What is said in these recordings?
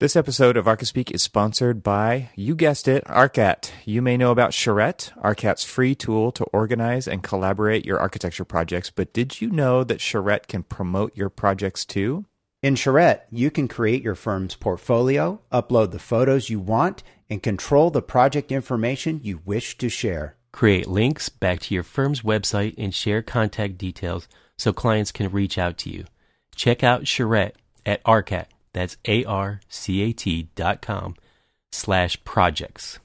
This episode of Archispeak is sponsored by, you guessed it, Arcat. You may know about Charrette, Arcat's free tool to organize and collaborate your architecture projects, but did you know that Charrette can promote your projects too? In Charrette, you can create your firm's portfolio, upload the photos you want, and control the project information you wish to share. Create links back to your firm's website and share contact details so clients can reach out to you. Check out Charrette at Arcat that's A-R-C-A-T dot com slash projects.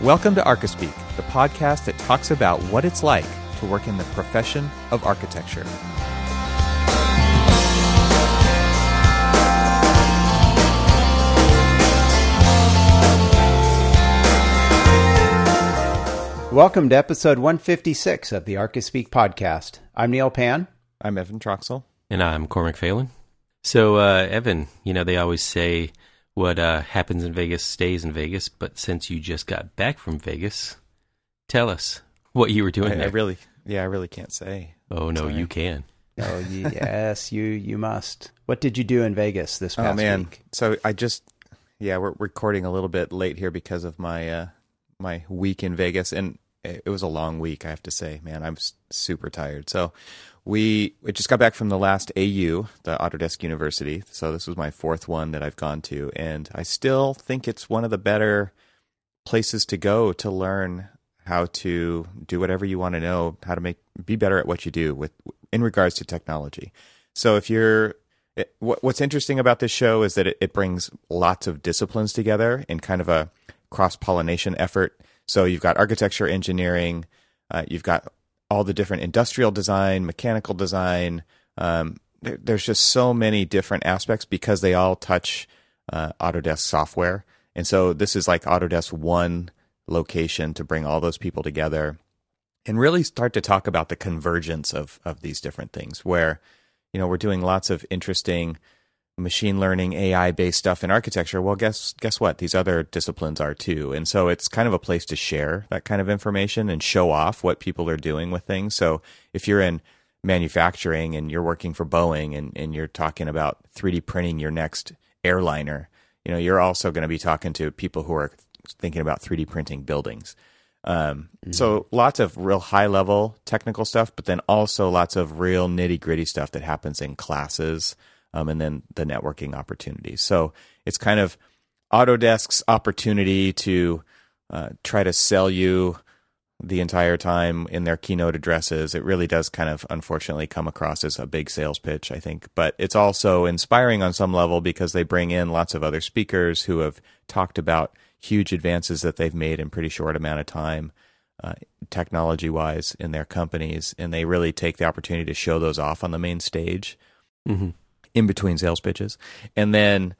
Welcome to Archispeak, the podcast that talks about what it's like to work in the profession of architecture. Welcome to episode 156 of the Archispeak podcast. I'm Neil Pan. I'm Evan Troxel. And I'm Cormac Phelan. So, uh, Evan, you know, they always say what uh, happens in Vegas stays in Vegas, but since you just got back from Vegas, tell us what you were doing I, there. I really, yeah, I really can't say. Oh, no, Sorry. you can. Oh, yes, you you must. What did you do in Vegas this past oh man, week? so I just, yeah, we're recording a little bit late here because of my uh, my week in Vegas, and it was a long week. I have to say, man, I'm super tired. So we, we just got back from the last AU, the Autodesk University. So this was my fourth one that I've gone to, and I still think it's one of the better places to go to learn how to do whatever you want to know, how to make be better at what you do with in regards to technology. So if you're it, what's interesting about this show is that it, it brings lots of disciplines together in kind of a cross pollination effort. So you've got architecture, engineering, uh, you've got all the different industrial design, mechanical design. Um, there, there's just so many different aspects because they all touch uh, Autodesk software. And so this is like Autodesk one location to bring all those people together and really start to talk about the convergence of, of these different things where, you know, we're doing lots of interesting machine learning, AI based stuff in architecture, well, guess guess what? These other disciplines are too, and so it's kind of a place to share that kind of information and show off what people are doing with things. So if you're in manufacturing and you're working for Boeing and, and you're talking about 3D printing your next airliner, you know, you're also going to be talking to people who are thinking about 3D printing buildings. Um, mm-hmm. So lots of real high level technical stuff, but then also lots of real nitty gritty stuff that happens in classes um, and then the networking opportunities. So it's kind of Autodesk's opportunity to uh, try to sell you the entire time in their keynote addresses. It really does kind of unfortunately come across as a big sales pitch, I think. But it's also inspiring on some level because they bring in lots of other speakers who have talked about huge advances that they've made in pretty short amount of time. Uh, technology wise in their companies, and they really take the opportunity to show those off on the main stage. Mm-hmm in between sales pitches. And then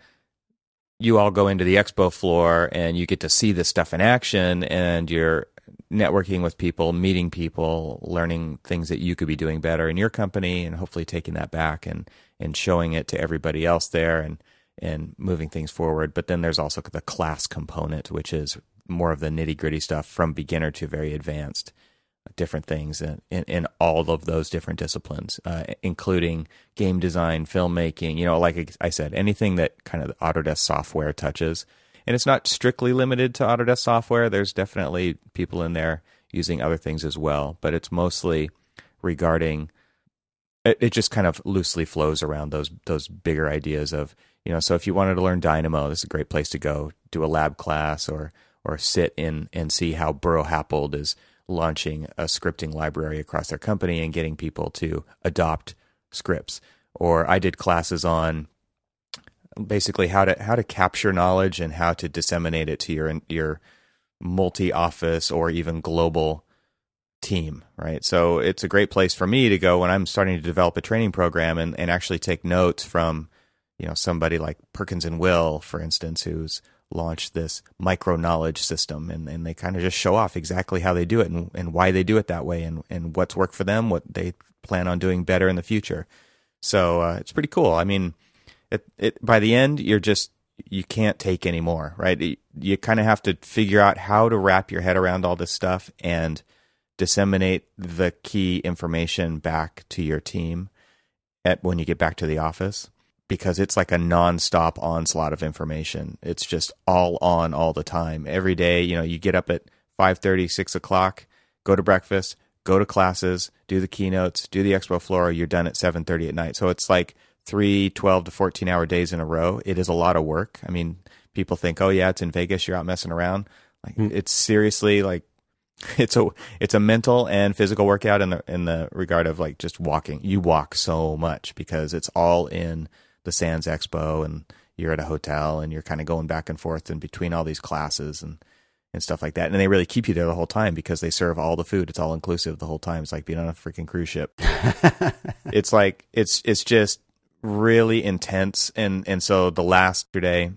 you all go into the expo floor and you get to see this stuff in action and you're networking with people, meeting people, learning things that you could be doing better in your company and hopefully taking that back and and showing it to everybody else there and and moving things forward. But then there's also the class component, which is more of the nitty gritty stuff from beginner to very advanced different things in, in, in, all of those different disciplines, uh, including game design, filmmaking, you know, like I said, anything that kind of Autodesk software touches. And it's not strictly limited to Autodesk software. There's definitely people in there using other things as well, but it's mostly regarding it, it just kind of loosely flows around those those bigger ideas of, you know, so if you wanted to learn Dynamo, this is a great place to go do a lab class or or sit in and see how Buro Happold is launching a scripting library across their company and getting people to adopt scripts. Or I did classes on basically how to how to capture knowledge and how to disseminate it to your your multi office or even global team, right? So it's a great place for me to go when I'm starting to develop a training program and, and actually take notes from, you know, somebody like Perkins and Will, for instance, who's launch this micro knowledge system and, and they kind of just show off exactly how they do it and, and why they do it that way and, and what's worked for them, what they plan on doing better in the future. So uh, it's pretty cool. I mean, it, it by the end, you're just you can't take anymore, right? You, you kind of have to figure out how to wrap your head around all this stuff and disseminate the key information back to your team at when you get back to the office because it's like a nonstop onslaught of information. It's just all on all the time. Every day, you know, you get up at 5.30, 6 o'clock, go to breakfast, go to classes, do the keynotes, do the expo floor, you're done at 7.30 at night. So it's like three 12 to 14 hour days in a row. It is a lot of work. I mean, people think, oh yeah, it's in Vegas, you're out messing around. Like mm. it's seriously like it's a it's a mental and physical workout in the in the regard of like just walking. You walk so much because it's all in the Sands Expo and you're at a hotel and you're kind of going back and forth in between all these classes and and stuff like that. And they really keep you there the whole time because they serve all the food. It's all inclusive the whole time. It's like being on a freaking cruise ship. it's like it's it's just really intense and and so the last day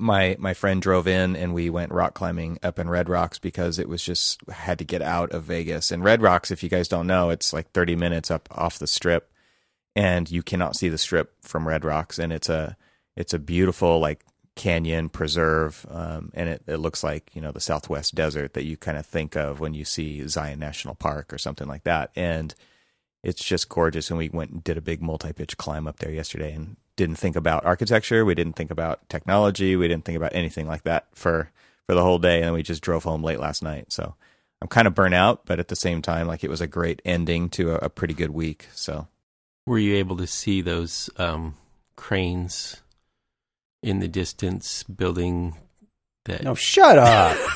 my my friend drove in and we went rock climbing up in Red Rocks because it was just had to get out of Vegas. And Red Rocks, if you guys don't know, it's like 30 minutes up off the strip and you cannot see the strip from Red Rocks and it's a it's a beautiful like canyon preserve um, and it, it looks like you know the southwest desert that you kind of think of when you see zion national park or something like that. And it's just gorgeous and we went and did a big multi-pitch climb up there yesterday and didn't think about architecture. We didn't think about technology. We didn't think about anything like that for for the whole day and we just drove home late last night. So i'm kind of burnt out but at the same time like it was a great ending to a, a pretty good week. So were you able to see those um, cranes in the distance building that. No, shut up.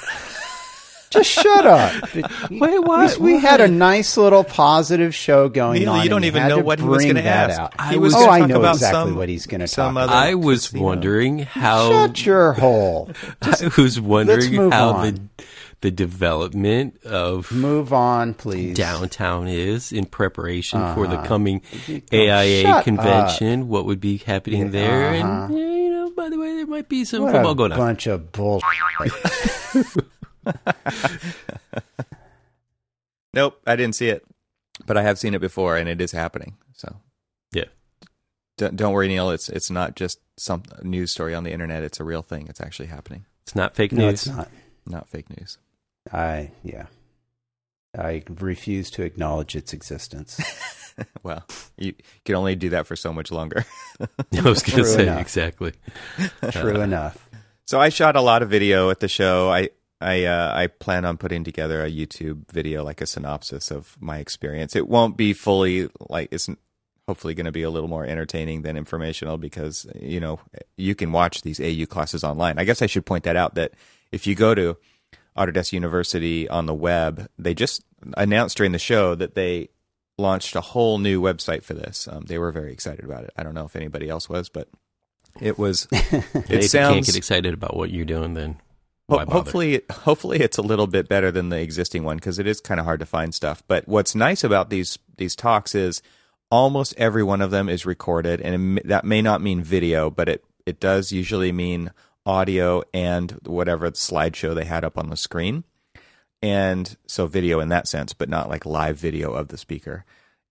Just shut up. Wait, what? We, we had a nice little positive show going Neil, on. You don't even know what he was going to ask. Out. I was. Oh, I know exactly what he's going to talk about. I was casino. wondering how. Shut your hole. Just, I was wondering how on. the the development of move on, please. Downtown is in preparation uh-huh. for the uh-huh. coming AIA convention. Up. What would be happening yeah, there? Uh-huh. And you know, by the way, there might be some what football going on. Bunch of bullshit. nope, I didn't see it, but I have seen it before, and it is happening. So yeah, don't, don't worry, Neil. It's it's not just some news story on the internet. It's a real thing. It's actually happening. It's not fake news. No, it's not. Not fake news. I yeah. I refuse to acknowledge its existence. well, you can only do that for so much longer. I was going to say enough. exactly. True uh, enough. So I shot a lot of video at the show. I I uh, I plan on putting together a YouTube video, like a synopsis of my experience. It won't be fully like it's hopefully going to be a little more entertaining than informational because you know you can watch these AU classes online. I guess I should point that out that if you go to Autodesk University on the web, they just announced during the show that they launched a whole new website for this. Um, they were very excited about it. I don't know if anybody else was, but it was. it if sounds, can't get excited about what you're doing, then ho- hopefully, hopefully it's a little bit better than the existing one because it is kind of hard to find stuff. But what's nice about these these talks is almost every one of them is recorded, and it, that may not mean video, but it it does usually mean audio and whatever slideshow they had up on the screen. And so video in that sense, but not like live video of the speaker.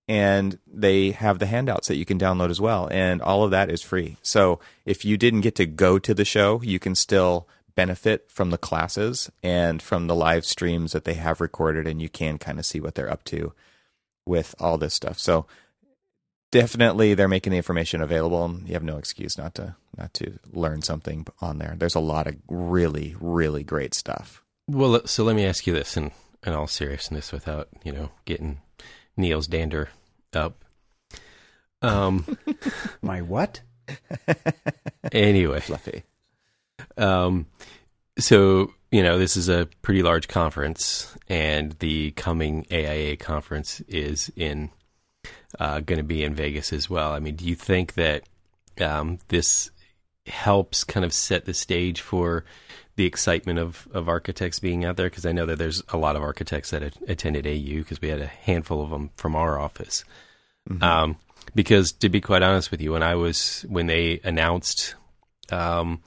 And they have the handouts that you can download as well. And all of that is free. So if you didn't get to go to the show, you can still benefit from the classes and from the live streams that they have recorded. And you can kind of see what they're up to with all this stuff. So definitely they're making the information available and you have no excuse not to not to learn something on there. There's a lot of really really great stuff. Well so let me ask you this in, in all seriousness without you know getting neil's dander up. Um my what? Anyway. Fluffy. Um so you know this is a pretty large conference and the coming aia conference is in uh, going to be in Vegas as well. I mean, do you think that um, this helps kind of set the stage for the excitement of, of architects being out there? Because I know that there's a lot of architects that attended AU because we had a handful of them from our office. Mm-hmm. Um, because to be quite honest with you, when I was when they announced um,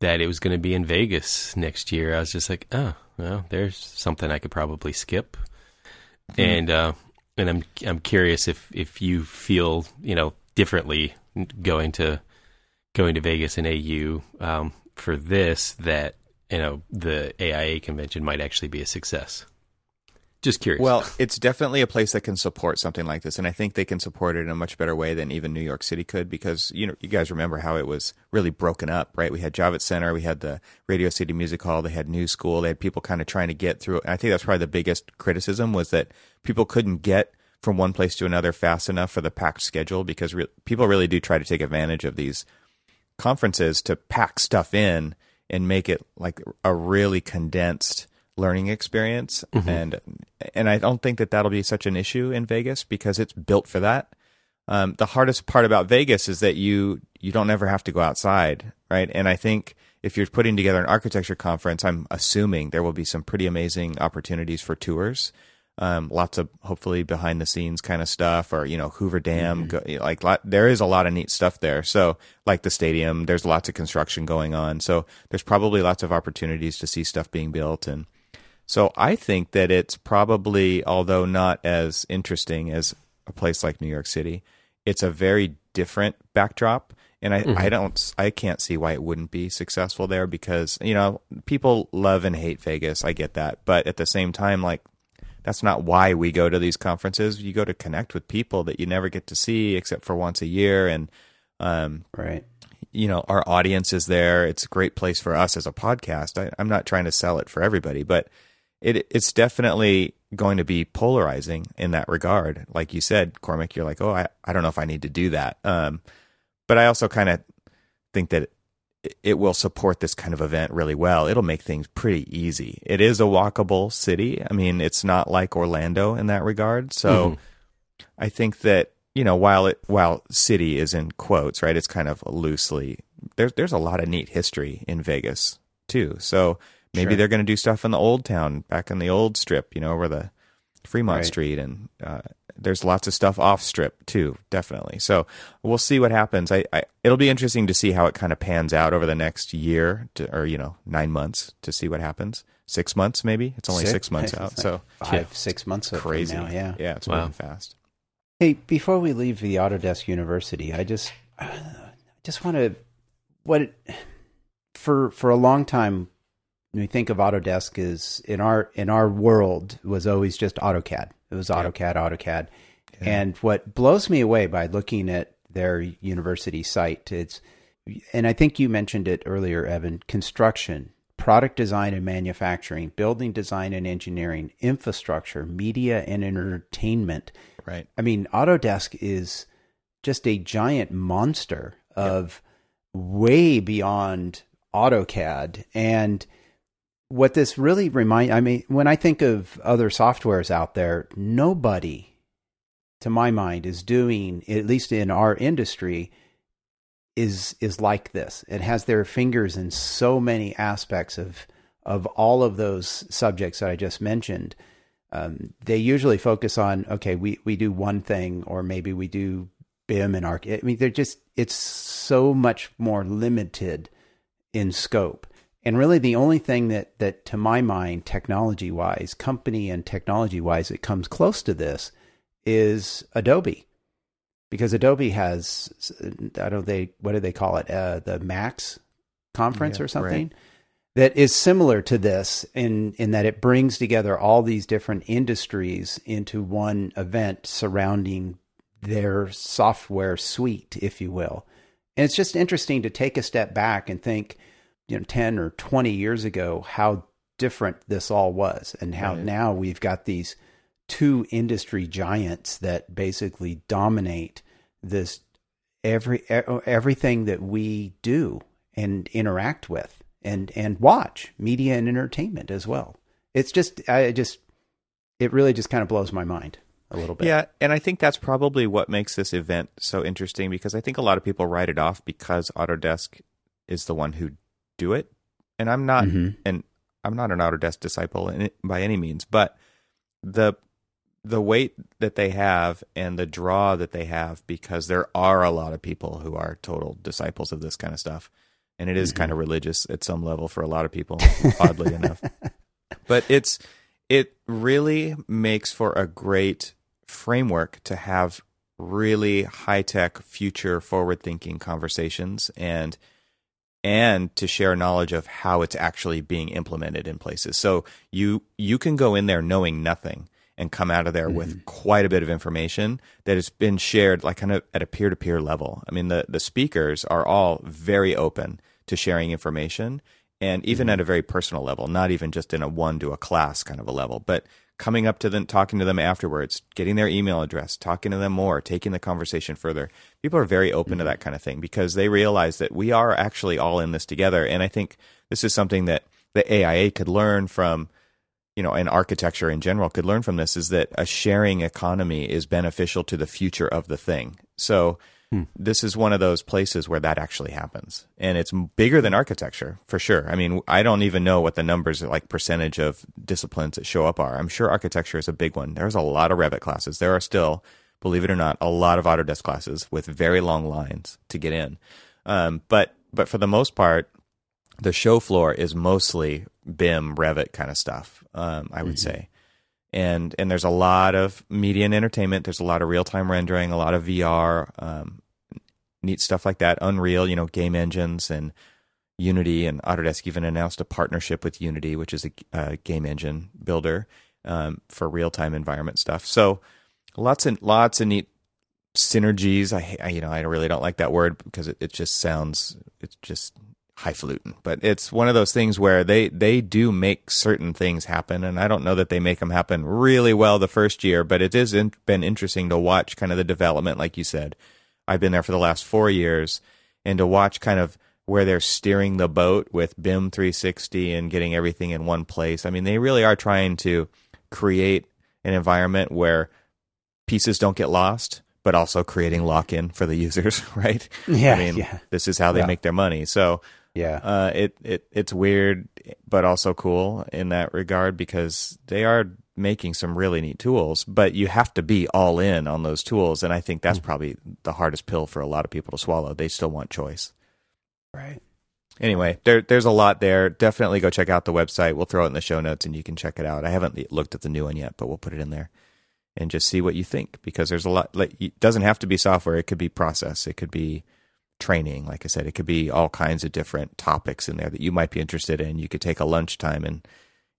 that it was going to be in Vegas next year, I was just like, oh, well, there's something I could probably skip. Mm-hmm. And uh, and I'm I'm curious if if you feel you know differently going to going to Vegas and AU um, for this that you know the AIA convention might actually be a success. Just curious. Well, it's definitely a place that can support something like this, and I think they can support it in a much better way than even New York City could, because you know you guys remember how it was really broken up, right? We had Javits Center, we had the Radio City Music Hall, they had New School, they had people kind of trying to get through. And I think that's probably the biggest criticism was that people couldn't get from one place to another fast enough for the packed schedule, because re- people really do try to take advantage of these conferences to pack stuff in and make it like a really condensed learning experience mm-hmm. and and I don't think that that'll be such an issue in Vegas because it's built for that. Um, the hardest part about Vegas is that you you don't ever have to go outside, right? And I think if you're putting together an architecture conference, I'm assuming there will be some pretty amazing opportunities for tours. Um, lots of hopefully behind the scenes kind of stuff, or you know Hoover Dam, mm-hmm. go, like lot, there is a lot of neat stuff there. So like the stadium, there's lots of construction going on. So there's probably lots of opportunities to see stuff being built and so I think that it's probably, although not as interesting as a place like New York City, it's a very different backdrop. And I, mm-hmm. I don't, I can't see why it wouldn't be successful there because, you know, people love and hate Vegas. I get that. But at the same time, like, that's not why we go to these conferences. You go to connect with people that you never get to see except for once a year. And, um, right you know our audience is there it's a great place for us as a podcast I, am not trying to sell it for everybody but it it's definitely going to be polarizing in that regard. Like you said, Cormac, you're like, oh, I, I don't know if I need to do that. Um, but I also kind of think that it will support this kind of event really well. It'll make things pretty easy. It is a walkable city. I mean, it's not like Orlando in that regard. So mm-hmm. I think that you know, while it while city is in quotes, right? It's kind of loosely there's there's a lot of neat history in Vegas too. So Maybe sure. they're going to do stuff in the old town, back in the old strip, you know, where the Fremont right. Street and uh, there's lots of stuff off strip too, definitely. So we'll see what happens. I, I, it'll be interesting to see how it kind of pans out over the next year to, or you know nine months to see what happens. Six months maybe. It's only six, six months out, so five yeah. six months crazy. Now, yeah, yeah, it's wow. moving fast. Hey, before we leave the Autodesk University, I just I just want to what for for a long time when we think of Autodesk as in our in our world was always just AutoCAD. It was AutoCAD, AutoCAD. Yeah. And what blows me away by looking at their university site, it's and I think you mentioned it earlier, Evan, construction, product design and manufacturing, building design and engineering, infrastructure, media and entertainment. Right. I mean, Autodesk is just a giant monster of yep. way beyond AutoCAD and what this really remind I mean, when I think of other softwares out there, nobody, to my mind, is doing at least in our industry is is like this. It has their fingers in so many aspects of of all of those subjects that I just mentioned. Um, they usually focus on okay, we we do one thing, or maybe we do BIM and Arc. I mean, they're just it's so much more limited in scope. And really, the only thing that, that to my mind, technology wise, company and technology wise, that comes close to this is Adobe. Because Adobe has, I don't know, they, what do they call it? Uh, the Max conference yeah, or something right. that is similar to this in, in that it brings together all these different industries into one event surrounding their software suite, if you will. And it's just interesting to take a step back and think, you know 10 or 20 years ago how different this all was and how right. now we've got these two industry giants that basically dominate this every everything that we do and interact with and and watch media and entertainment as well it's just i just it really just kind of blows my mind a little bit yeah and i think that's probably what makes this event so interesting because i think a lot of people write it off because autodesk is the one who do it. And I'm not mm-hmm. and I'm not an Autodesk disciple in, by any means, but the the weight that they have and the draw that they have because there are a lot of people who are total disciples of this kind of stuff and it is mm-hmm. kind of religious at some level for a lot of people oddly enough but it's it really makes for a great framework to have really high tech future forward thinking conversations and and to share knowledge of how it's actually being implemented in places. So you you can go in there knowing nothing and come out of there mm-hmm. with quite a bit of information that has been shared like kind of at a peer-to-peer level. I mean the the speakers are all very open to sharing information and even mm-hmm. at a very personal level, not even just in a one to a class kind of a level, but coming up to them, talking to them afterwards, getting their email address, talking to them more, taking the conversation further. People are very open mm-hmm. to that kind of thing because they realize that we are actually all in this together. And I think this is something that the AIA could learn from, you know, and architecture in general could learn from this is that a sharing economy is beneficial to the future of the thing. So, Hmm. This is one of those places where that actually happens. And it's bigger than architecture, for sure. I mean, I don't even know what the numbers, like percentage of disciplines that show up are. I'm sure architecture is a big one. There's a lot of Revit classes. There are still, believe it or not, a lot of Autodesk classes with very long lines to get in. Um, but, but for the most part, the show floor is mostly BIM, Revit kind of stuff, um, I would mm-hmm. say and and there's a lot of media and entertainment. There's a lot of real time rendering, a lot of VR, um, neat stuff like that. Unreal, you know, game engines and Unity and Autodesk even announced a partnership with Unity, which is a, a game engine builder um, for real time environment stuff. So lots and lots of neat synergies. I, I, you know I really don't like that word because it, it just sounds it just highfalutin, but it's one of those things where they they do make certain things happen, and I don't know that they make them happen really well the first year, but it has in, been interesting to watch kind of the development, like you said. I've been there for the last four years, and to watch kind of where they're steering the boat with BIM 360 and getting everything in one place. I mean, they really are trying to create an environment where pieces don't get lost, but also creating lock in for the users, right? Yeah. I mean, yeah. this is how they yeah. make their money. So yeah. Uh, it, it it's weird, but also cool in that regard because they are making some really neat tools, but you have to be all in on those tools. And I think that's mm. probably the hardest pill for a lot of people to swallow. They still want choice. Right. Anyway, there, there's a lot there. Definitely go check out the website. We'll throw it in the show notes and you can check it out. I haven't looked at the new one yet, but we'll put it in there and just see what you think because there's a lot. Like, it doesn't have to be software. It could be process. It could be training. Like I said, it could be all kinds of different topics in there that you might be interested in. You could take a lunchtime and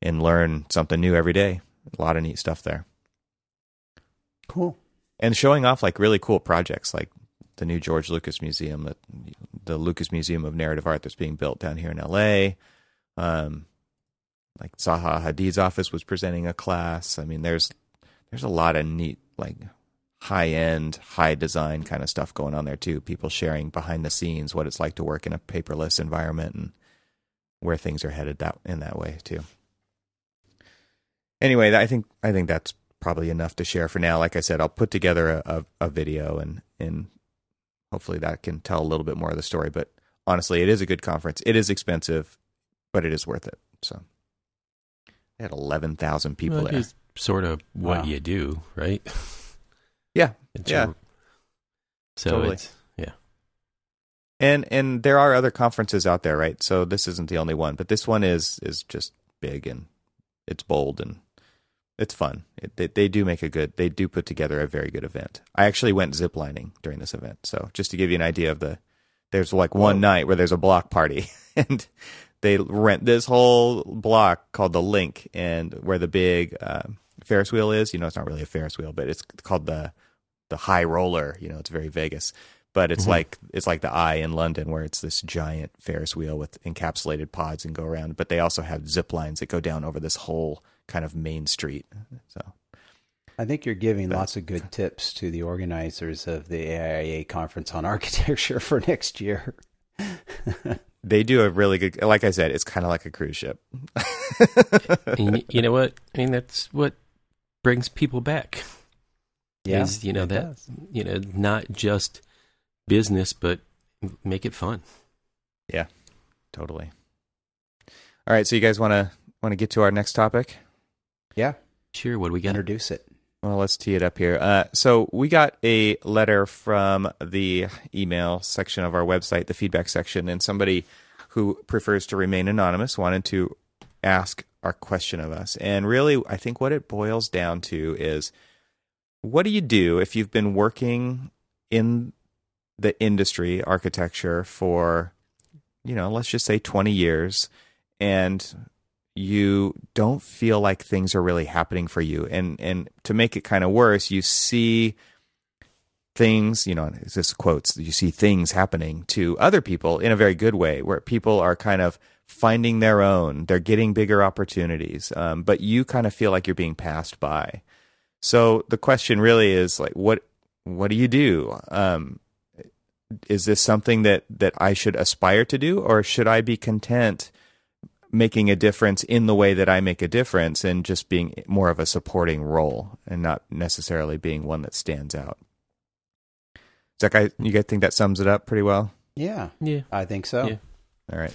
and learn something new every day. A lot of neat stuff there. Cool. And showing off like really cool projects like the new George Lucas Museum, the, the Lucas Museum of Narrative Art that's being built down here in LA. Um, like Zaha Hadid's office was presenting a class. I mean, there's there's a lot of neat like high end, high design kind of stuff going on there too. People sharing behind the scenes what it's like to work in a paperless environment and where things are headed that in that way too. Anyway, I think I think that's probably enough to share for now. Like I said, I'll put together a, a, a video and and hopefully that can tell a little bit more of the story. But honestly, it is a good conference. It is expensive, but it is worth it. So, I had eleven thousand people well, there. Sort of what wow. you do, right? Yeah. Yeah. so totally. it's yeah. And and there are other conferences out there, right? So this isn't the only one, but this one is is just big and it's bold and it's fun. It, they, they do make a good. They do put together a very good event. I actually went ziplining during this event, so just to give you an idea of the. There's like one Whoa. night where there's a block party, and they rent this whole block called the LINQ, and where the big uh, Ferris wheel is. You know, it's not really a Ferris wheel, but it's called the the High Roller. You know, it's very Vegas, but it's mm-hmm. like it's like the Eye in London, where it's this giant Ferris wheel with encapsulated pods and go around. But they also have zip lines that go down over this whole kind of main street. So. I think you're giving lots of good tips to the organizers of the AIA conference on architecture for next year. they do a really good like i said it's kind of like a cruise ship you know what i mean that's what brings people back. Yeah, is you know that does. you know not just business, but make it fun. Yeah, totally. All right, so you guys want to want to get to our next topic? Yeah, sure. What do we got? Introduce it. Well, let's tee it up here. Uh, so we got a letter from the email section of our website, the feedback section, and somebody who prefers to remain anonymous wanted to ask our question of us. And really, I think what it boils down to is what do you do if you've been working in the industry, architecture, for you know, let's just say 20 years and you don't feel like things are really happening for you. And, and to make it kind of worse, you see things, you know, just quotes, you see things happening to other people in a very good way where people are kind of finding their own, they're getting bigger opportunities, um, but you kind of feel like you're being passed by. So the question really is like, what, what do you do? Um, is this something that that I should aspire to do, or should I be content making a difference in the way that I make a difference and just being more of a supporting role and not necessarily being one that stands out? Zach, I, you guys think that sums it up pretty well? Yeah, Yeah. I think so. Yeah. All right.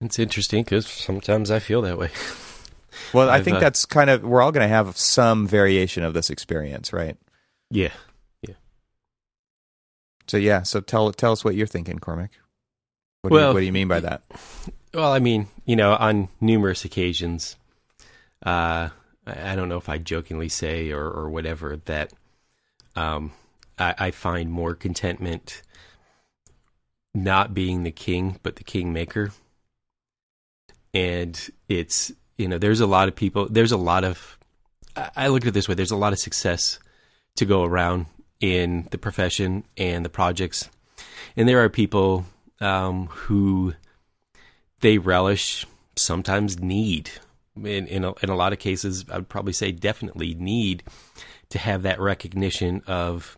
It's interesting because sometimes I feel that way. Well, I think uh, that's kind of we're all going to have some variation of this experience, right? yeah. Yeah. So yeah, so tell tell us what you're thinking, Cormac. What, do, Well, you, what do you mean by that? Well, I mean, you know, on numerous occasions, uh, I I don't know if I jokingly say or, or whatever that um, I, I find more contentment not being the king, but the kingmaker. And it's, you know, there's a lot of people, there's a lot of, I look at it this way there's a lot of success to go around in the profession and the projects. And there are people um, who they relish, sometimes need. In in a, in a lot of cases, I would probably say definitely need to have that recognition of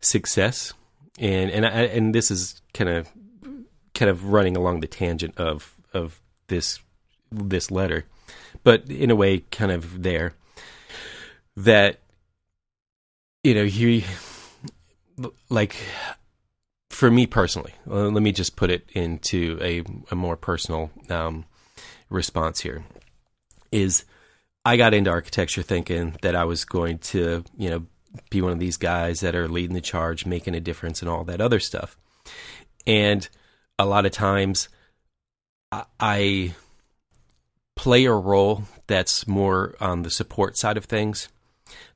success. And and I, and this is kind of kind of running along the tangent of of this this letter, but in a way, kind of there that you know he like for me personally, let me just put it into a, a more personal um, response here. Is I got into architecture thinking that I was going to, you know, be one of these guys that are leading the charge, making a difference, and all that other stuff. And a lot of times, I, I play a role that's more on the support side of things.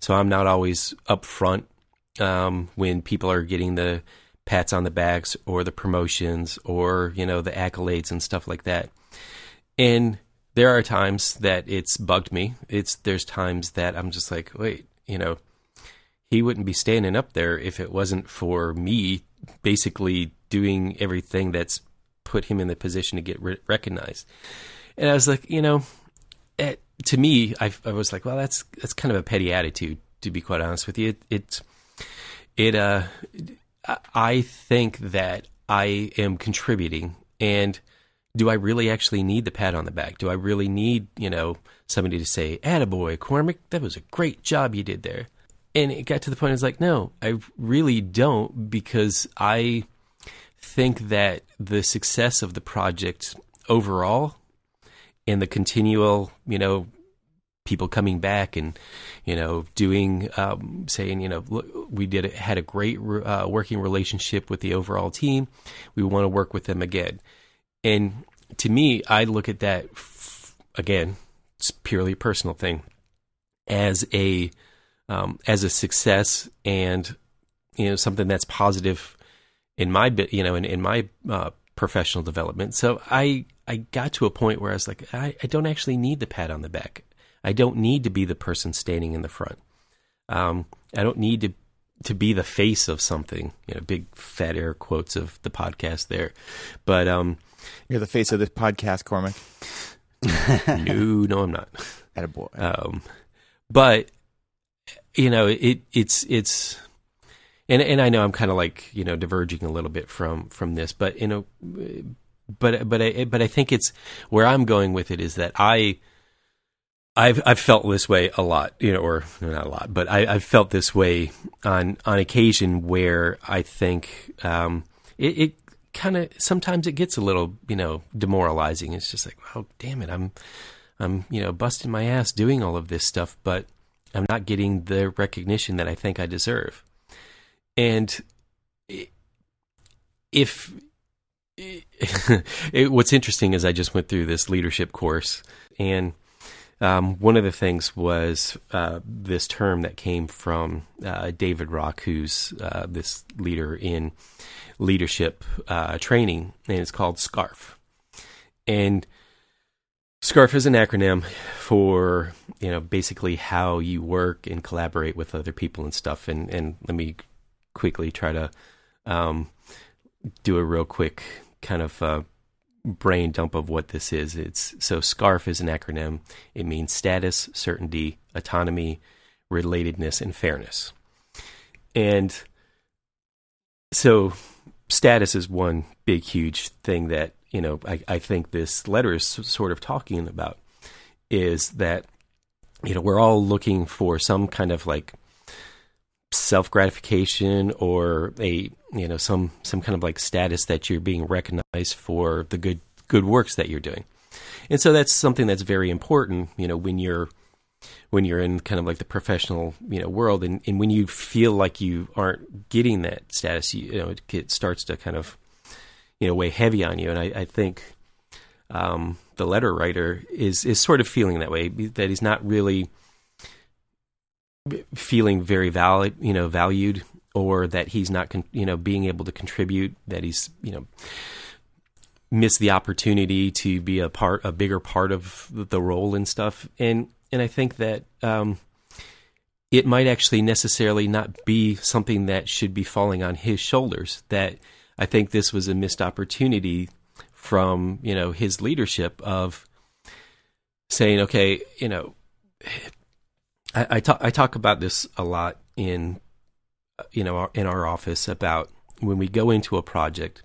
So I'm not always up front um, when people are getting the pats on the backs or the promotions or you know the accolades and stuff like that. And there are times that it's bugged me. It's there's times that I'm just like, wait, you know, he wouldn't be standing up there if it wasn't for me basically doing everything that's put him in the position to get re- recognized. And I was like, you know, it, to me, I, I was like, well, that's that's kind of a petty attitude, to be quite honest with you. It, it, it uh, I think that I am contributing, and do I really actually need the pat on the back? Do I really need, you know, somebody to say, "Attaboy, Cormac, that was a great job you did there"? And it got to the point, I was like, no, I really don't, because I think that the success of the project overall and the continual, you know, people coming back and you know doing um, saying you know look, we did had a great uh, working relationship with the overall team. We want to work with them again. And to me i look at that f- again it's purely a personal thing as a um, as a success and you know something that's positive in my you know in, in my uh, professional development. So i i got to a point where i was like I, I don't actually need the pat on the back I don't need to be the person standing in the front. Um, I don't need to to be the face of something. You know, big fat air quotes of the podcast there, but um, You're the face of this podcast, Cormac. no, no, I'm not. Attaboy. Um, but you know, it it's it's. And, and I know I'm kind of like you know diverging a little bit from from this, but you know, but but I but I think it's where I'm going with it is that I I've I've felt this way a lot, you know, or not a lot, but I, I've felt this way on on occasion where I think um, it, it kind of sometimes it gets a little, you know, demoralizing. It's just like, oh, damn it, I'm I'm you know busting my ass doing all of this stuff, but I'm not getting the recognition that I think I deserve. And if it, what's interesting is I just went through this leadership course and um, one of the things was uh, this term that came from uh, David Rock, who's uh, this leader in leadership uh, training, and it's called SCARF. And SCARF is an acronym for you know basically how you work and collaborate with other people and stuff. And and let me quickly try to um, do a real quick kind of uh, brain dump of what this is. It's so SCARF is an acronym. It means status, certainty, autonomy, relatedness, and fairness. And so status is one big, huge thing that, you know, I, I think this letter is sort of talking about is that, you know, we're all looking for some kind of like self gratification or a you know some some kind of like status that you're being recognized for the good good works that you're doing. And so that's something that's very important you know when you're when you're in kind of like the professional you know world and, and when you feel like you aren't getting that status you, you know it, it, starts to kind of you know weigh heavy on you. And i, I think um, the letter writer is is sort of feeling that way that he's not really feeling very valid, you know, valued, or that he's not, con- you know, being able to contribute, that he's, you know, missed the opportunity to be a part, a bigger part of the role and stuff. And and I think that um, it might actually necessarily not be something that should be falling on his shoulders. That I think this was a missed opportunity from you know his leadership of saying, okay, you know, I, I talk I talk about this a lot in you know in our office about when we go into a project,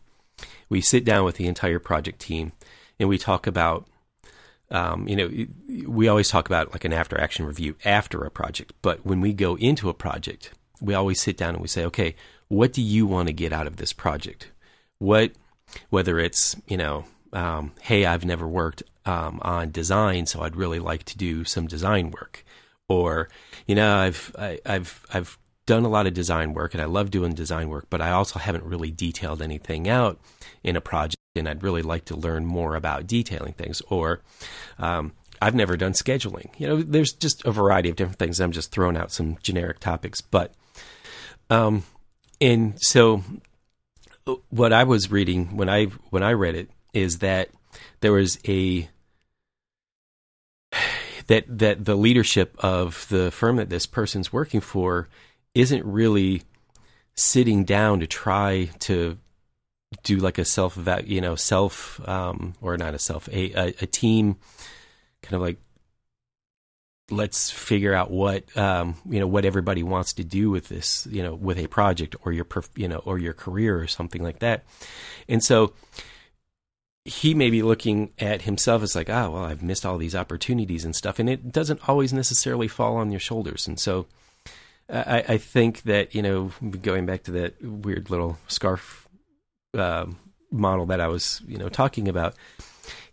we sit down with the entire project team and we talk about um, you know we always talk about like an after action review after a project, but when we go into a project, we always sit down and we say, okay, what do you want to get out of this project? What whether it's you know um, hey, I've never worked um, on design, so I'd really like to do some design work or you know I've I, have i I've done a lot of design work and I love doing design work, but I also haven't really detailed anything out in a project, and I'd really like to learn more about detailing things. Or um, I've never done scheduling. You know, there's just a variety of different things. I'm just throwing out some generic topics, but um, and so what I was reading when I when I read it is that there was a that that the leadership of the firm that this person's working for isn't really sitting down to try to do like a self you know self um, or not a self a, a, a team kind of like let's figure out what um, you know what everybody wants to do with this you know with a project or your you know or your career or something like that. And so he may be looking at himself as like, oh, well, I've missed all these opportunities and stuff. And it doesn't always necessarily fall on your shoulders. And so I, I think that, you know, going back to that weird little scarf uh, model that I was, you know, talking about,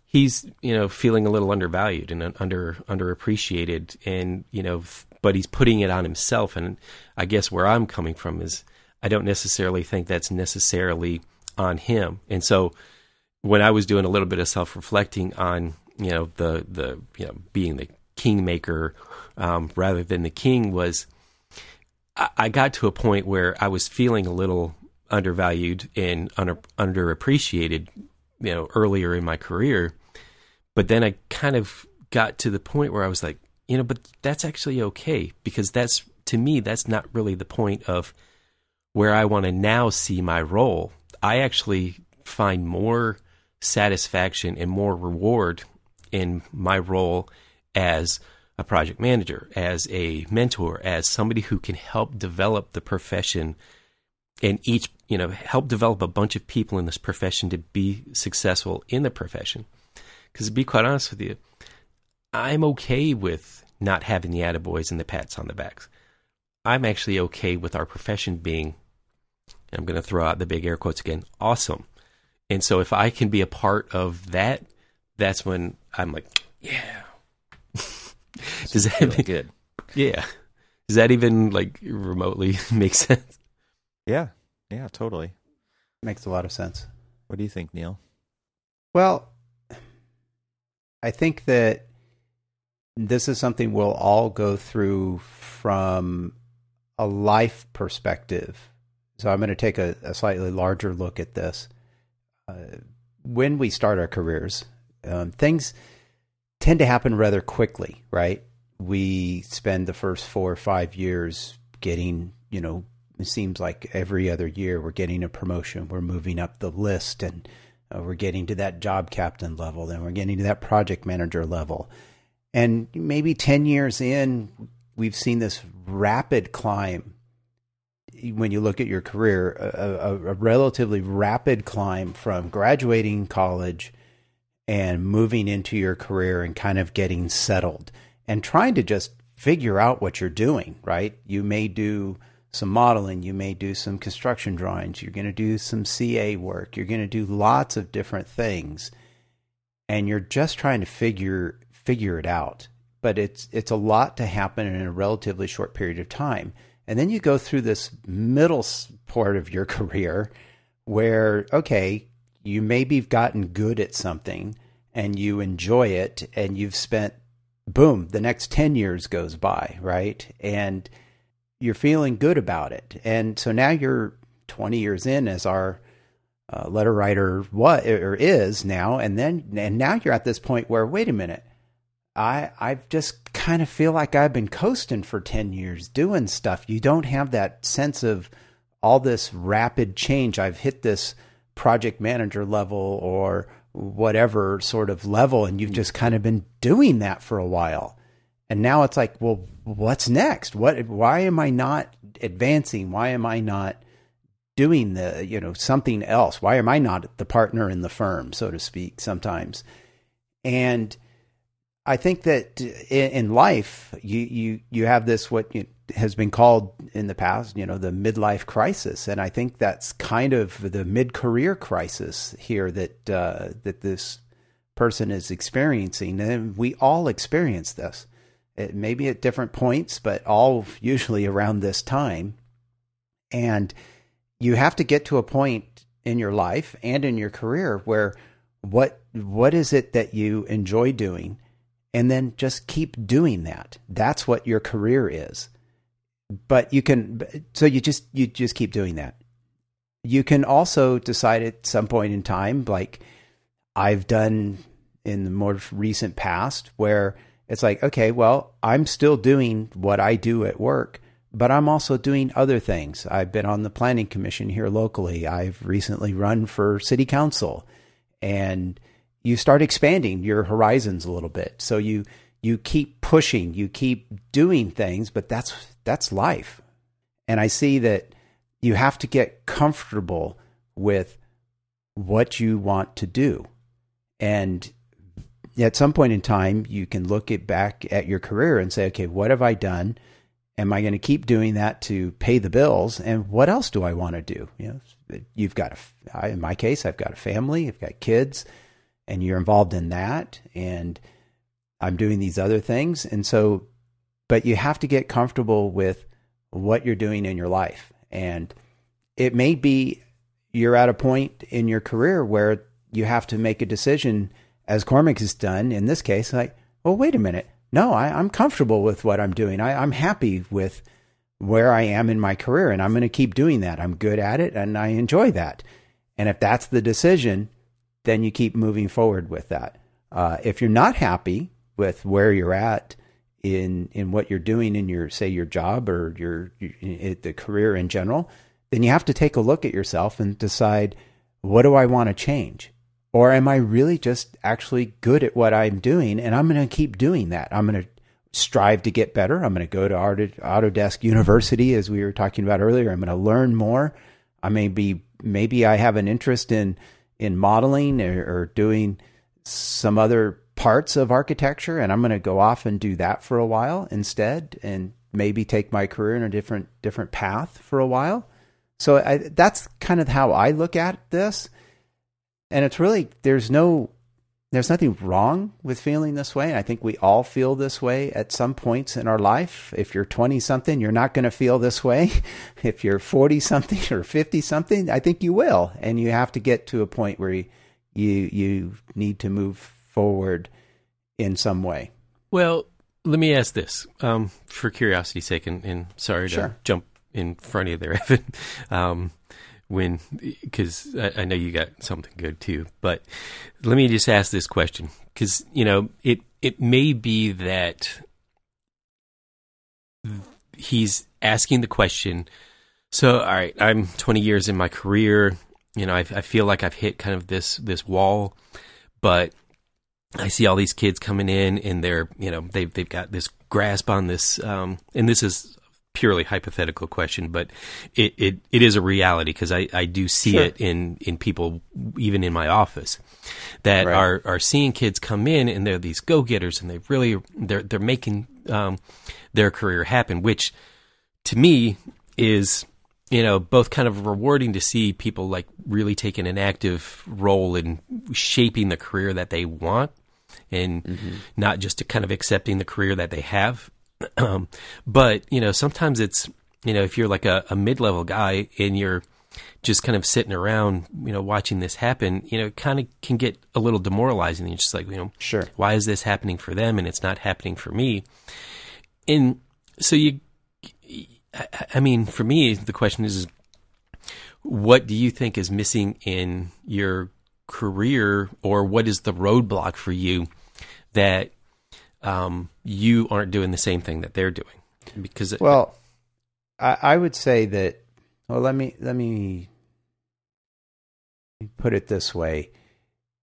he's, you know, feeling a little undervalued and under underappreciated. And, you know, but he's putting it on himself. And I guess where I'm coming from is I don't necessarily think that's necessarily on him. And so, when I was doing a little bit of self reflecting on you know the the you know being the kingmaker um, rather than the king was I, I, got to a point where I was feeling a little undervalued and under, underappreciated you know earlier in my career. But then I kind of got to the point where I was like you know but that's actually okay because that's to me that's not really the point of where I want to now see my role. I actually find more satisfaction and more reward in my role as a project manager, as a mentor, as somebody who can help develop the profession and each, you know, help develop a bunch of people in this profession to be successful in the profession. Because to be quite honest with you, I'm okay with not having the attaboys and the pats on the backs. I'm actually okay with our profession being, I'm going to throw out the big air quotes again, awesome. And so if I can be a part of that, that's when I'm like, yeah. Does that really good? Yeah. Does that even like remotely make sense? Yeah. Yeah, totally. Makes a lot of sense. What do you think, Neil? Well, I think that this is something we'll all go through from a life perspective. So I'm going to take a, a slightly larger look at this. When we start our careers, um, things tend to happen rather quickly, right? We spend the first four or five years getting, you know, it seems like every other year we're getting a promotion, we're moving up the list, and uh, we're getting to that job captain level, then we're getting to that project manager level. And maybe 10 years in, we've seen this rapid climb when you look at your career, a, a, a, relatively rapid climb from graduating college and moving into your career and kind of getting settled and trying to just figure out what you're doing, right? You may do some modeling, you may do some construction drawings, you're going to do some CA work, you're going to do lots of different things. And you're just trying to figure figure it out. But it's it's a lot to happen in a relatively short period of time. And then you go through this middle part of your career where, okay, you maybe have gotten good at something and you enjoy it and you've spent, boom, the next 10 years goes by, right? And you're feeling good about it. And so now you're 20 years in as our uh, letter writer what or is now and then and now you're at this point where wait a minute I I just kind of feel like I've been coasting for 10 years doing stuff. You don't have that sense of all this rapid change. I've hit this project manager level or whatever sort of level and you've just kind of been doing that for a while. And now it's like, well, what's next? What why am I not advancing? Why am I not doing the, you know, something else? Why am I not the partner in the firm, so to speak, sometimes? And I think that in life, you you you have this what has been called in the past, you know, the midlife crisis, and I think that's kind of the mid career crisis here that uh, that this person is experiencing, and we all experience this. It may be at different points, but all usually around this time, and you have to get to a point in your life and in your career where what what is it that you enjoy doing and then just keep doing that. That's what your career is. But you can so you just you just keep doing that. You can also decide at some point in time like I've done in the more recent past where it's like okay, well, I'm still doing what I do at work, but I'm also doing other things. I've been on the planning commission here locally. I've recently run for city council and you start expanding your horizons a little bit. So you you keep pushing, you keep doing things, but that's that's life. And I see that you have to get comfortable with what you want to do. And at some point in time, you can look back at your career and say, okay, what have I done? Am I going to keep doing that to pay the bills? And what else do I want to do? You know, you've got a, in my case, I've got a family, I've got kids and you're involved in that and I'm doing these other things. And so but you have to get comfortable with what you're doing in your life. And it may be you're at a point in your career where you have to make a decision as Cormac has done in this case like well wait a minute. No I, am comfortable with what I'm doing. I, I'm happy with where I am in my career and I'm going to keep doing that. I'm good at it and I enjoy that. And if that's the decision then you keep moving forward with that. Uh, if you're not happy with where you're at in in what you're doing in your say your job or your, your the career in general, then you have to take a look at yourself and decide what do I want to change, or am I really just actually good at what I'm doing and I'm going to keep doing that. I'm going to strive to get better. I'm going to go to Autodesk University as we were talking about earlier. I'm going to learn more. I may be maybe I have an interest in in modeling or, or doing some other parts of architecture and I'm going to go off and do that for a while instead and maybe take my career in a different different path for a while. So I, that's kind of how I look at this. And it's really there's no there's nothing wrong with feeling this way. I think we all feel this way at some points in our life. If you're 20 something, you're not going to feel this way. If you're 40 something or 50 something, I think you will. And you have to get to a point where you, you, you need to move forward in some way. Well, let me ask this um, for curiosity's sake, and, and sorry to Sure. jump in front of you there, Evan. Um, when because I, I know you got something good too, but let me just ask this question because you know it it may be that he's asking the question. So, all right, I'm 20 years in my career. You know, I, I feel like I've hit kind of this this wall, but I see all these kids coming in and they're, you know, they've they've got this grasp on this, um, and this is purely hypothetical question, but it it, it is a reality because I, I do see Sure. it in in people even in my office that Right. are are seeing kids come in and they're these go getters and they really they're they're making um, their career happen, which to me is you know both kind of rewarding to see people like really taking an active role in shaping the career that they want and not just to kind of accepting the career that they have um, but you know sometimes it's you know if you're like a, a mid-level guy and you're just kind of sitting around you know watching this happen you know it kind of can get a little demoralizing you're just like you know Sure. why is this happening for them and it's not happening for me and so you I, I mean for me the question is, is what do you think is missing in your career or what is the roadblock for you that um, you aren't doing the same thing that they're doing because Well, I, I would say that. Well, let me let me put it this way: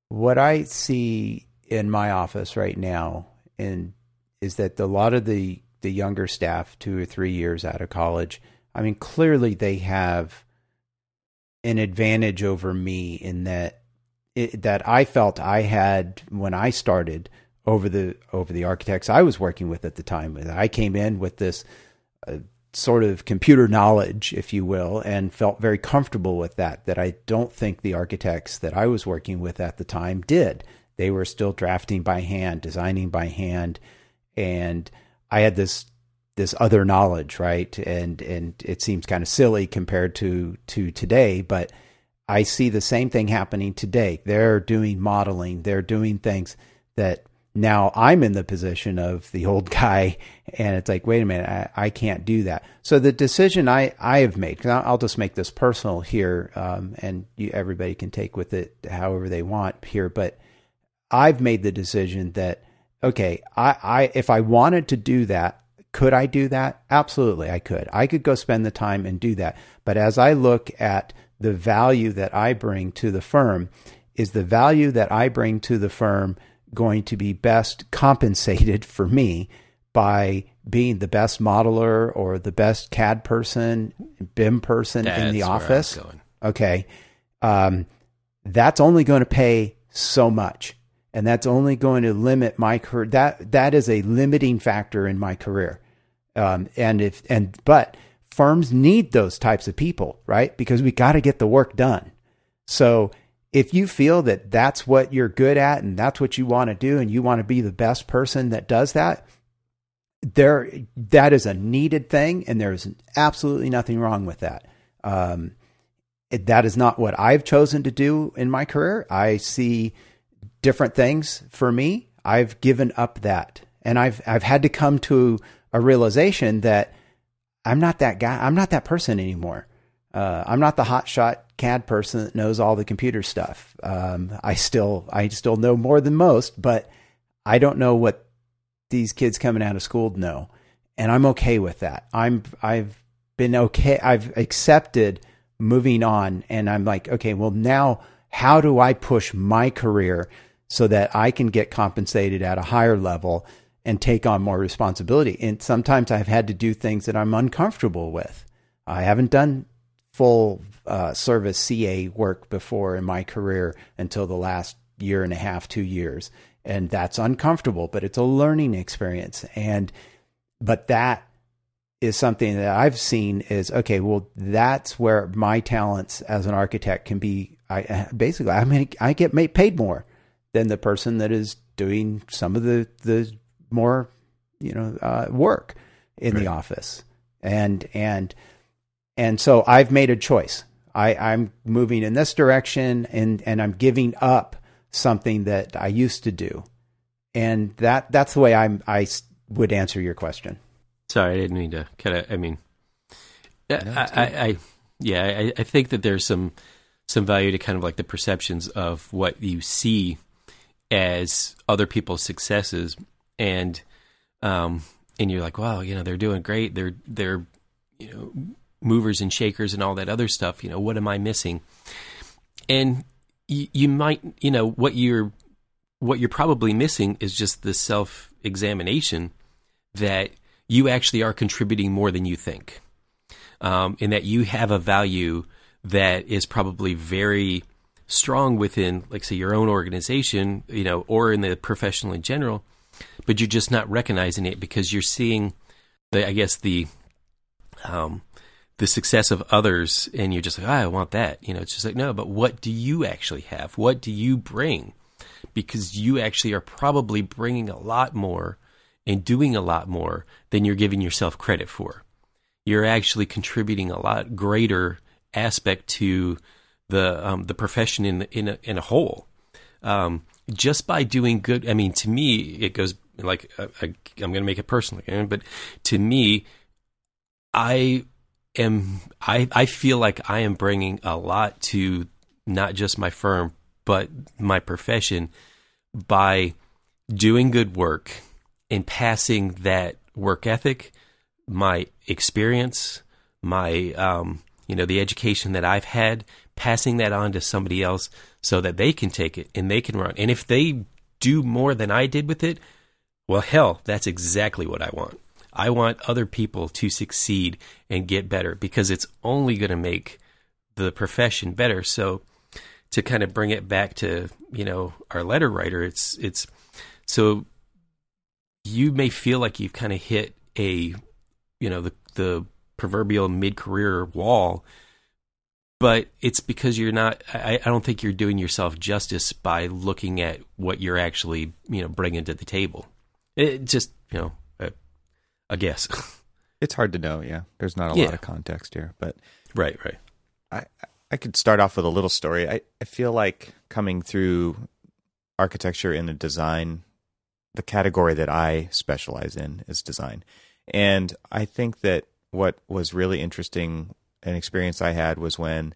what I see in my office right now, and is that a lot of the the younger staff, two or three years out of college, I mean, clearly they have an advantage over me in that it, that I felt I had when I started over the over the architects I was working with at the time. I came in with this uh, sort of computer knowledge, if you will, and felt very comfortable with that. That I don't think the architects that I was working with at the time did. They were still drafting by hand, designing by hand, and I had this this other knowledge, right? And and it seems kind of silly compared to to today, but I see the same thing happening today. They're doing modeling, they're doing things that now I'm in the position of the old guy, and it's like, wait a minute, I, I can't do that. So the decision I, I have made, because I'll just make this personal here, um, and you, everybody can take with it however they want here, but I've made the decision that okay, I, I if I wanted to do that, could I do that? Absolutely, I could. I could go spend the time and do that. But as I look at the value that I bring to the firm, is the value that I bring to the firm going to be best compensated for me by being the best modeler or the best CAD person, BIM person in the That's where I was office? okay, um, that's only going to pay so much, and that's only going to limit my career. That that is a limiting factor in my career. Um, and if and but firms need those types of people, right? Because we got to get the work done. So if you feel that that's what you're good at and that's what you want to do, and you want to be the best person that does that, there that is a needed thing, and there's absolutely nothing wrong with that. Um, it- that is not what I've chosen to do in my career. I see different things for me. I've given up that, and I've I've had to come to a realization that I'm not that guy. I'm not that person anymore. Uh, I'm not the hotshot CAD person that knows all the computer stuff. Um, I still I still know more than most, but I don't know what these kids coming out of school know, and I'm okay with that. I'm I've been okay. I've accepted moving on, and I'm like, okay, well now how do I push my career so that I can get compensated at a higher level and take on more responsibility? And sometimes I've had to do things that I'm uncomfortable with. I haven't done full uh, service CA work before in my career until the last year and a half, two years. And that's uncomfortable, but it's a learning experience. And, but that is something that I've seen is okay, well, that's where my talents as an architect can be. I basically, I mean, I get ma- paid more than the person that is doing some of the, the more, you know, uh, work in the office. And, and, and so I've made a choice. I, I'm moving in this direction and, and I'm giving up something that I used to do. And that, that's the way I'm, I s- would answer your question. Sorry, I didn't mean to kind of. I mean, I, I, I, yeah, I, I think that there's some some value to kind of like the perceptions of what you see as other people's successes, and um, and you're like, wow, you know, they're doing great. They're they're you know movers and shakers and all that other stuff. You know, what am I missing? And you, you might, you know, what you're what you're probably missing is just the self examination that you actually are contributing more than you think, um, and that you have a value that is probably very strong within, like, say, your own organization, you know, or in the professional in general, but you're just not recognizing it because you're seeing, the, I guess, the um, the success of others, and you're just like, oh, I want that. You know, it's just like, no, but what do you actually have? What do you bring? Because you actually are probably bringing a lot more and doing a lot more than you're giving yourself credit for. You're actually contributing a lot greater aspect to the um, the profession in in a, in a whole. Um, just by doing good, I mean, to me, it goes like uh, I, I'm going to make it personal but to me, I am I I feel like I am bringing a lot to not just my firm but my profession by doing good work and passing that work ethic, my experience, my um, you know the education that I've had, passing that on to somebody else so that they can take it and they can run. And if they do more than I did with it, well, hell, that's exactly what I want. I want other people to succeed and get better because it's only going to make the profession better. So to kind of bring it back to, you know, our letter writer, it's it's so you may feel like you've kind of hit a you know the the proverbial mid-career wall but it's because you're not I, I don't think you're doing yourself justice by looking at what you're actually you know bringing to the table it just you know I guess. It's hard to know. Yeah, there's not a Yeah. lot of context here, but right, right. I I could start off with a little story. I I feel like coming through architecture and the design, the category that I specialize in is design, and I think that what was really interesting an experience I had was when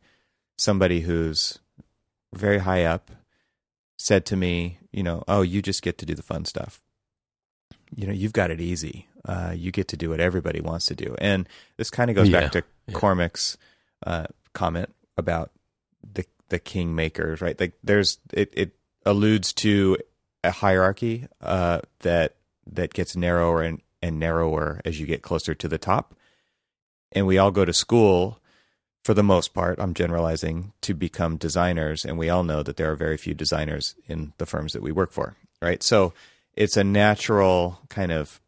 somebody who's very high up said to me, you know, oh, you just get to do the fun stuff. You know, you've got it easy. Uh, you get to do what everybody wants to do. And this kind of goes Yeah, back to yeah. Cormac's uh, comment about the the king makers, right? Like there's it, it alludes to a hierarchy uh, that that gets narrower and, and narrower as you get closer to the top. And we all go to school for the most part, I'm generalizing, to become designers. And we all know that there are very few designers in the firms that we work for, right? So it's a natural kind of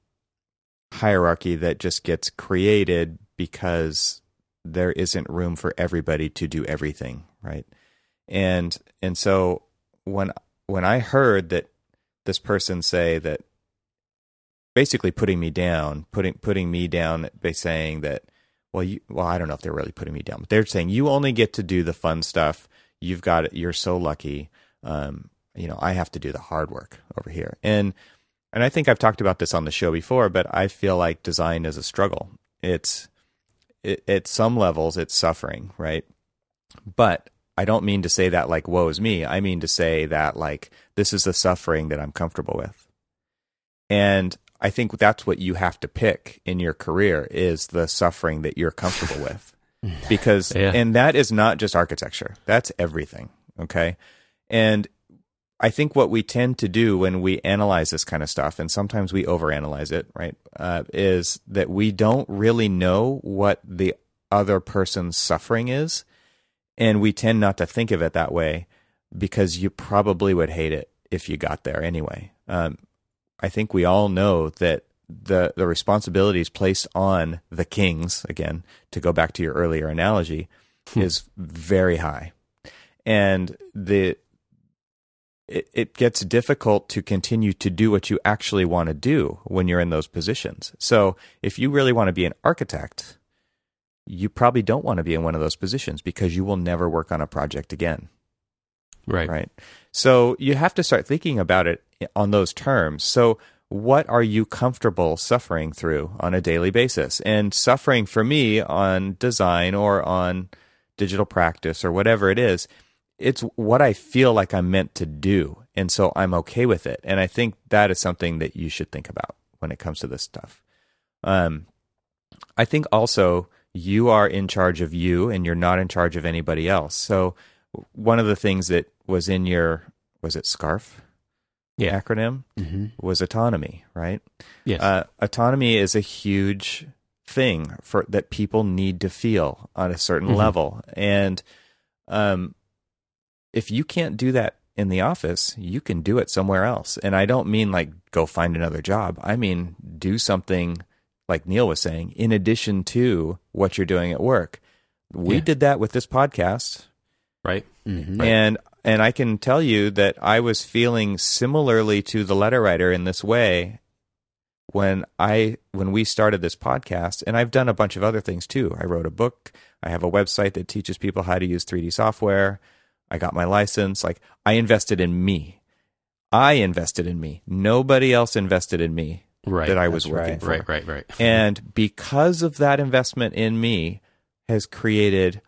hierarchy that just gets created because there isn't room for everybody to do everything, right? And and so when when I heard that this person say that basically putting me down, putting putting me down by saying that well you well I don't know if they're really putting me down, but they're saying you only get to do the fun stuff. You've got it. You're so lucky. Um, you know, I have to do the hard work over here. And and I think I've talked about this on the show before, but I feel like design is a struggle. It's it, at some levels it's suffering, right? But I don't mean to say that like woe is me. I mean to say that like this is the suffering that I'm comfortable with. And I think that's what you have to pick in your career is the suffering that you're comfortable with. Because Yeah. and that is not just architecture. That's everything, okay? And I think what we tend to do when we analyze this kind of stuff, and sometimes we overanalyze it, right, uh, is that we don't really know what the other person's suffering is, and we tend not to think of it that way because you probably would hate it if you got there anyway. Um, I think we all know that the the responsibilities placed on the kings, again, to go back to your earlier analogy, is very high, and the it, it gets difficult to continue to do what you actually want to do when you're in those positions. So if you really want to be an architect, you probably don't want to be in one of those positions because you will never work on a project again. Right. Right. So you have to start thinking about it on those terms. So what are you comfortable suffering through on a daily basis? And suffering for me on design or on digital practice or whatever it is, it's what I feel like I'm meant to do. And so I'm okay with it. And I think that is something that you should think about when it comes to this stuff. Um, I think also you are in charge of you and you're not in charge of anybody else. So one of the things that was in your was it scarf Yeah. acronym Mm-hmm. was autonomy, right? Yes. Uh, autonomy is a huge thing for that people need to feel on a certain Mhm. level, and um, if you can't do that in the office, you can do it somewhere else. And I don't mean like go find another job. I mean do something like Neil was saying, in addition to what you're doing at work. We Yeah. did that with this podcast right. Mm-hmm. and and I can tell you that I was feeling similarly to the letter writer in this way when I when we started this podcast and I've done a bunch of other things too. I wrote a book, I have a website that teaches people how to use 3D software. I got my license, like I invested in me. I invested in me. Nobody else invested in me Right. that I was working right. for. right. Right. Right. And because of that investment in me has created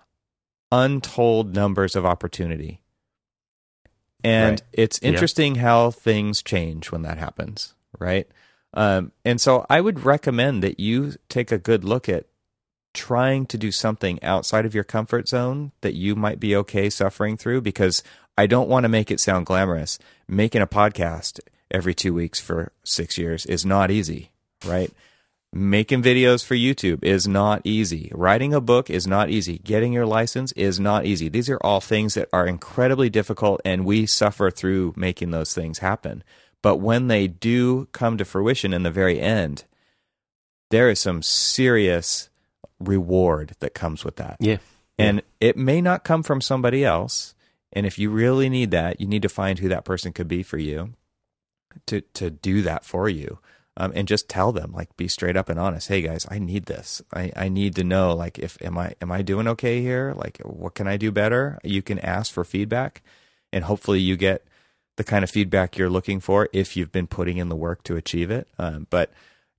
untold numbers of opportunity. And Right. it's interesting how things change when that happens, right? Um, and so I would recommend that you take a good look at trying to do something outside of your comfort zone that you might be okay suffering through because I don't want to make it sound glamorous. Making a podcast every two weeks for six years is not easy, right? Making videos for YouTube is not easy. Writing a book is not easy. Getting your license is not easy. These are all things that are incredibly difficult, and we suffer through making those things happen. But when they do come to fruition in the very end, there is some serious reward that comes with that. Yeah. And it may not come from somebody else. And if you really need that, you need to find who that person could be for you to to do that for you. Um, and just tell them, like, be straight up and honest. Hey guys, I need this. I, I need to know, like, if am I am I doing okay here? Like, what can I do better? You can ask for feedback, and hopefully you get the kind of feedback you're looking for if you've been putting in the work to achieve it. Um, but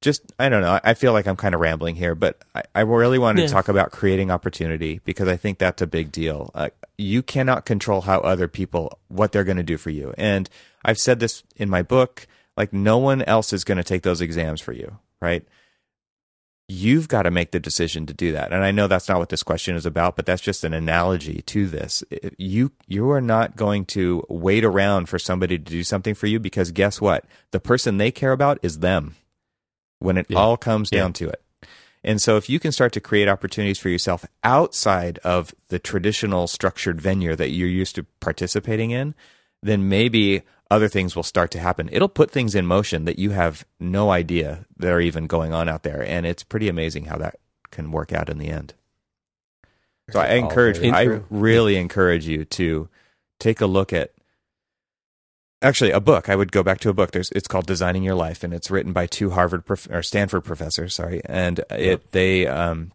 just I don't know. I feel like I'm kind of rambling here, but I, I really wanted Yeah. to talk about creating opportunity because I think that's a big deal. Uh, you cannot control how other people what they're going to do for you, and I've said this in my book. Like no one else is going to take those exams for you, right? You've got to make the decision to do that. And I know that's not what this question is about, but that's just an analogy to this. You you are not going to wait around for somebody to do something for you because guess what? The person they care about is them when it Yeah. all comes Yeah. down to it. And so if you can start to create opportunities for yourself outside of the traditional structured venue that you're used to participating in, then maybe other things will start to happen. It'll put things in motion that you have no idea that are even going on out there. And it's pretty amazing how that can work out in the end. So I encourage, I really encourage you to take a look at actually a book. I would go back to a book. There's it's called Designing Your Life, and it's written by two Harvard prof- or Stanford professors. Sorry, and it they um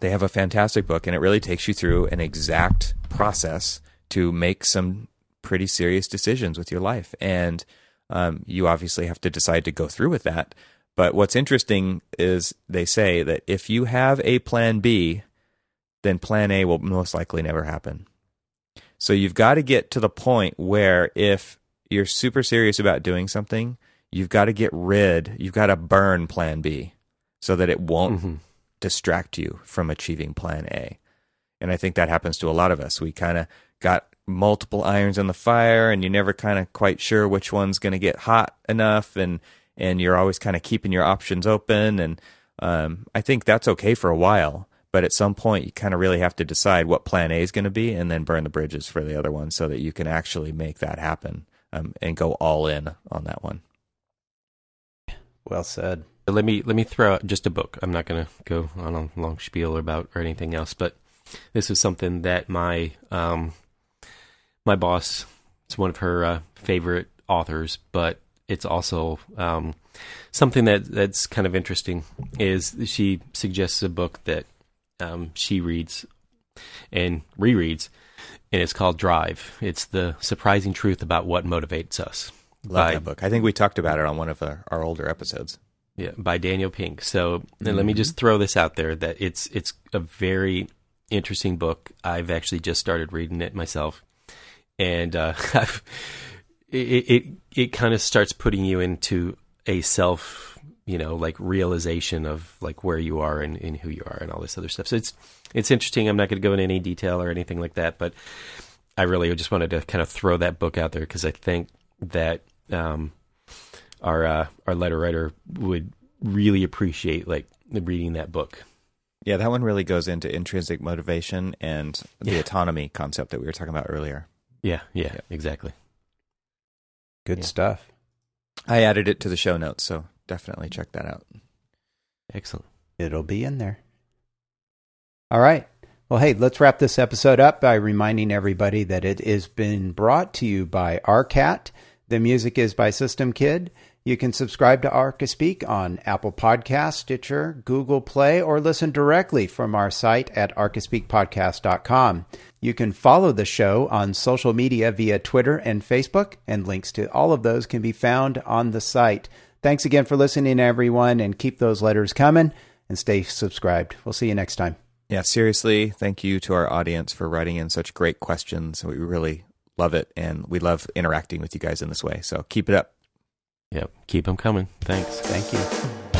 they have a fantastic book, and it really takes you through an exact process to make some pretty serious decisions with your life, and um, you obviously have to decide to go through with that. But what's interesting is they say that if you have a plan B, then plan A will most likely never happen. So you've got to get to the point where if you're super serious about doing something, you've got to get rid, you've got to burn plan B so that it won't Mhm. distract you from achieving plan A. And I think that happens to a lot of us. We kind of got multiple irons in the fire and you're never kind of quite sure which one's going to get hot enough and and you're always kind of keeping your options open and um, I think that's okay for a while, but at some point you kind of really have to decide what plan A is going to be and then burn the bridges for the other one so that you can actually make that happen um, and go all in on that one. Well said. Let me let me throw out just a book. I'm not going to go on a long spiel about or anything else, but this is something that my um, my boss. It's one of her uh, favorite authors, but it's also um, something that that's kind of interesting. Is she suggests a book that um, she reads and rereads, and it's called Drive. It's the surprising truth about what motivates us. Love by that book. I think we talked about it on one of our, our older episodes. yeah by Daniel Pink. So then let me just throw this out there that it's it's a very interesting book. I've actually just started reading it myself, and uh, it it it kind of starts putting you into a self you know like realization of like where you are and, and who you are and all this other stuff. So it's it's interesting. I'm not going to go into any detail or anything like that, but I really just wanted to kind of throw that book out there because I think that um, our uh, our letter writer would really appreciate like reading that book. Yeah, that one really goes into intrinsic motivation and the Yeah. autonomy concept that we were talking about earlier. Yeah, yeah, exactly. Good Yeah. stuff. I added it to the show notes, so definitely check that out. Excellent. It'll be in there. All right. Well, hey, let's wrap this episode up by reminding everybody that it has been brought to you by ARCAT. The music is by System Kid. You can subscribe to Archispeak on Apple Podcasts, Stitcher, Google Play, or listen directly from our site at archispeakpodcast.com. You can follow the show on social media via Twitter and Facebook, and links to all of those can be found on the site. Thanks again for listening, everyone, and keep those letters coming and stay subscribed. We'll see you next time. Yeah, seriously, thank you to our audience for writing in such great questions. We really love it, and we love interacting with you guys in this way. So keep it up. Yep. Keep them coming. Thanks. Thank you.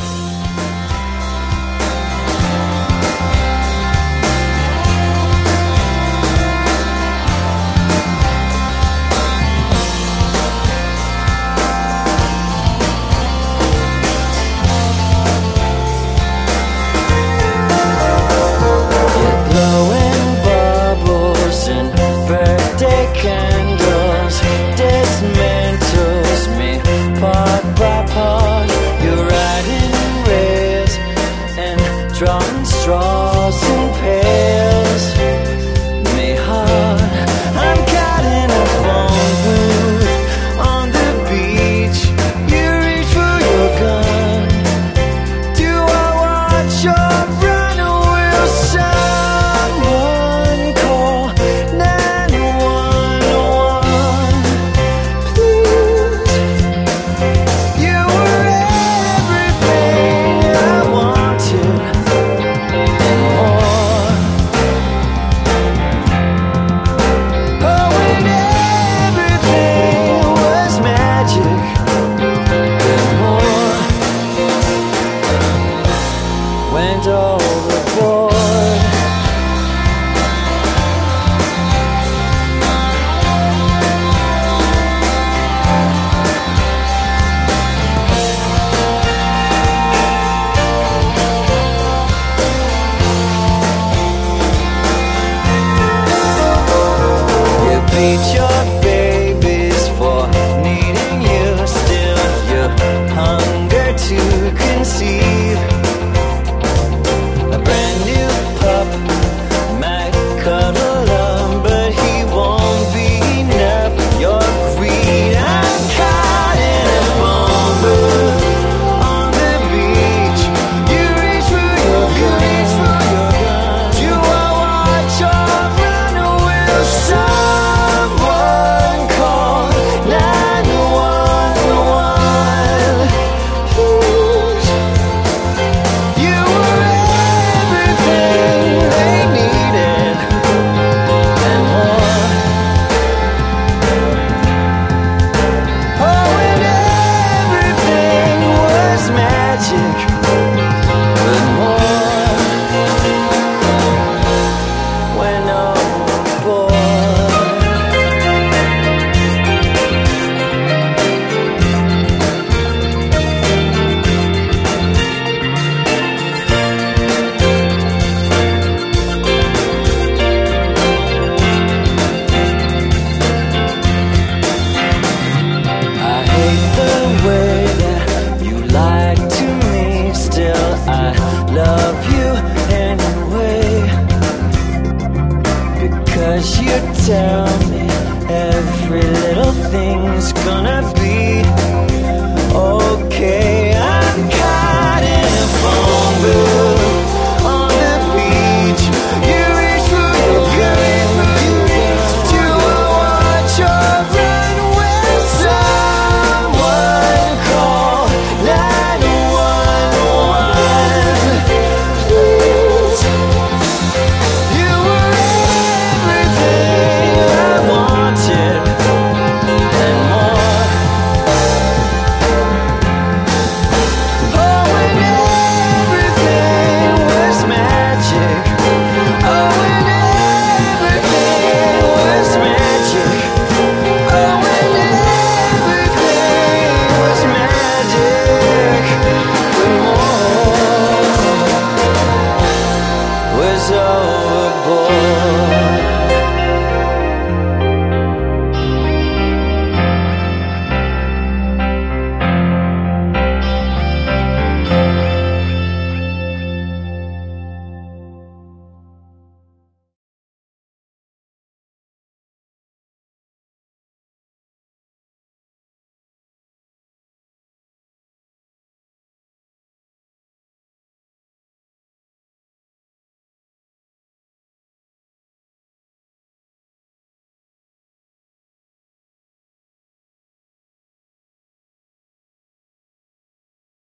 Went overboard.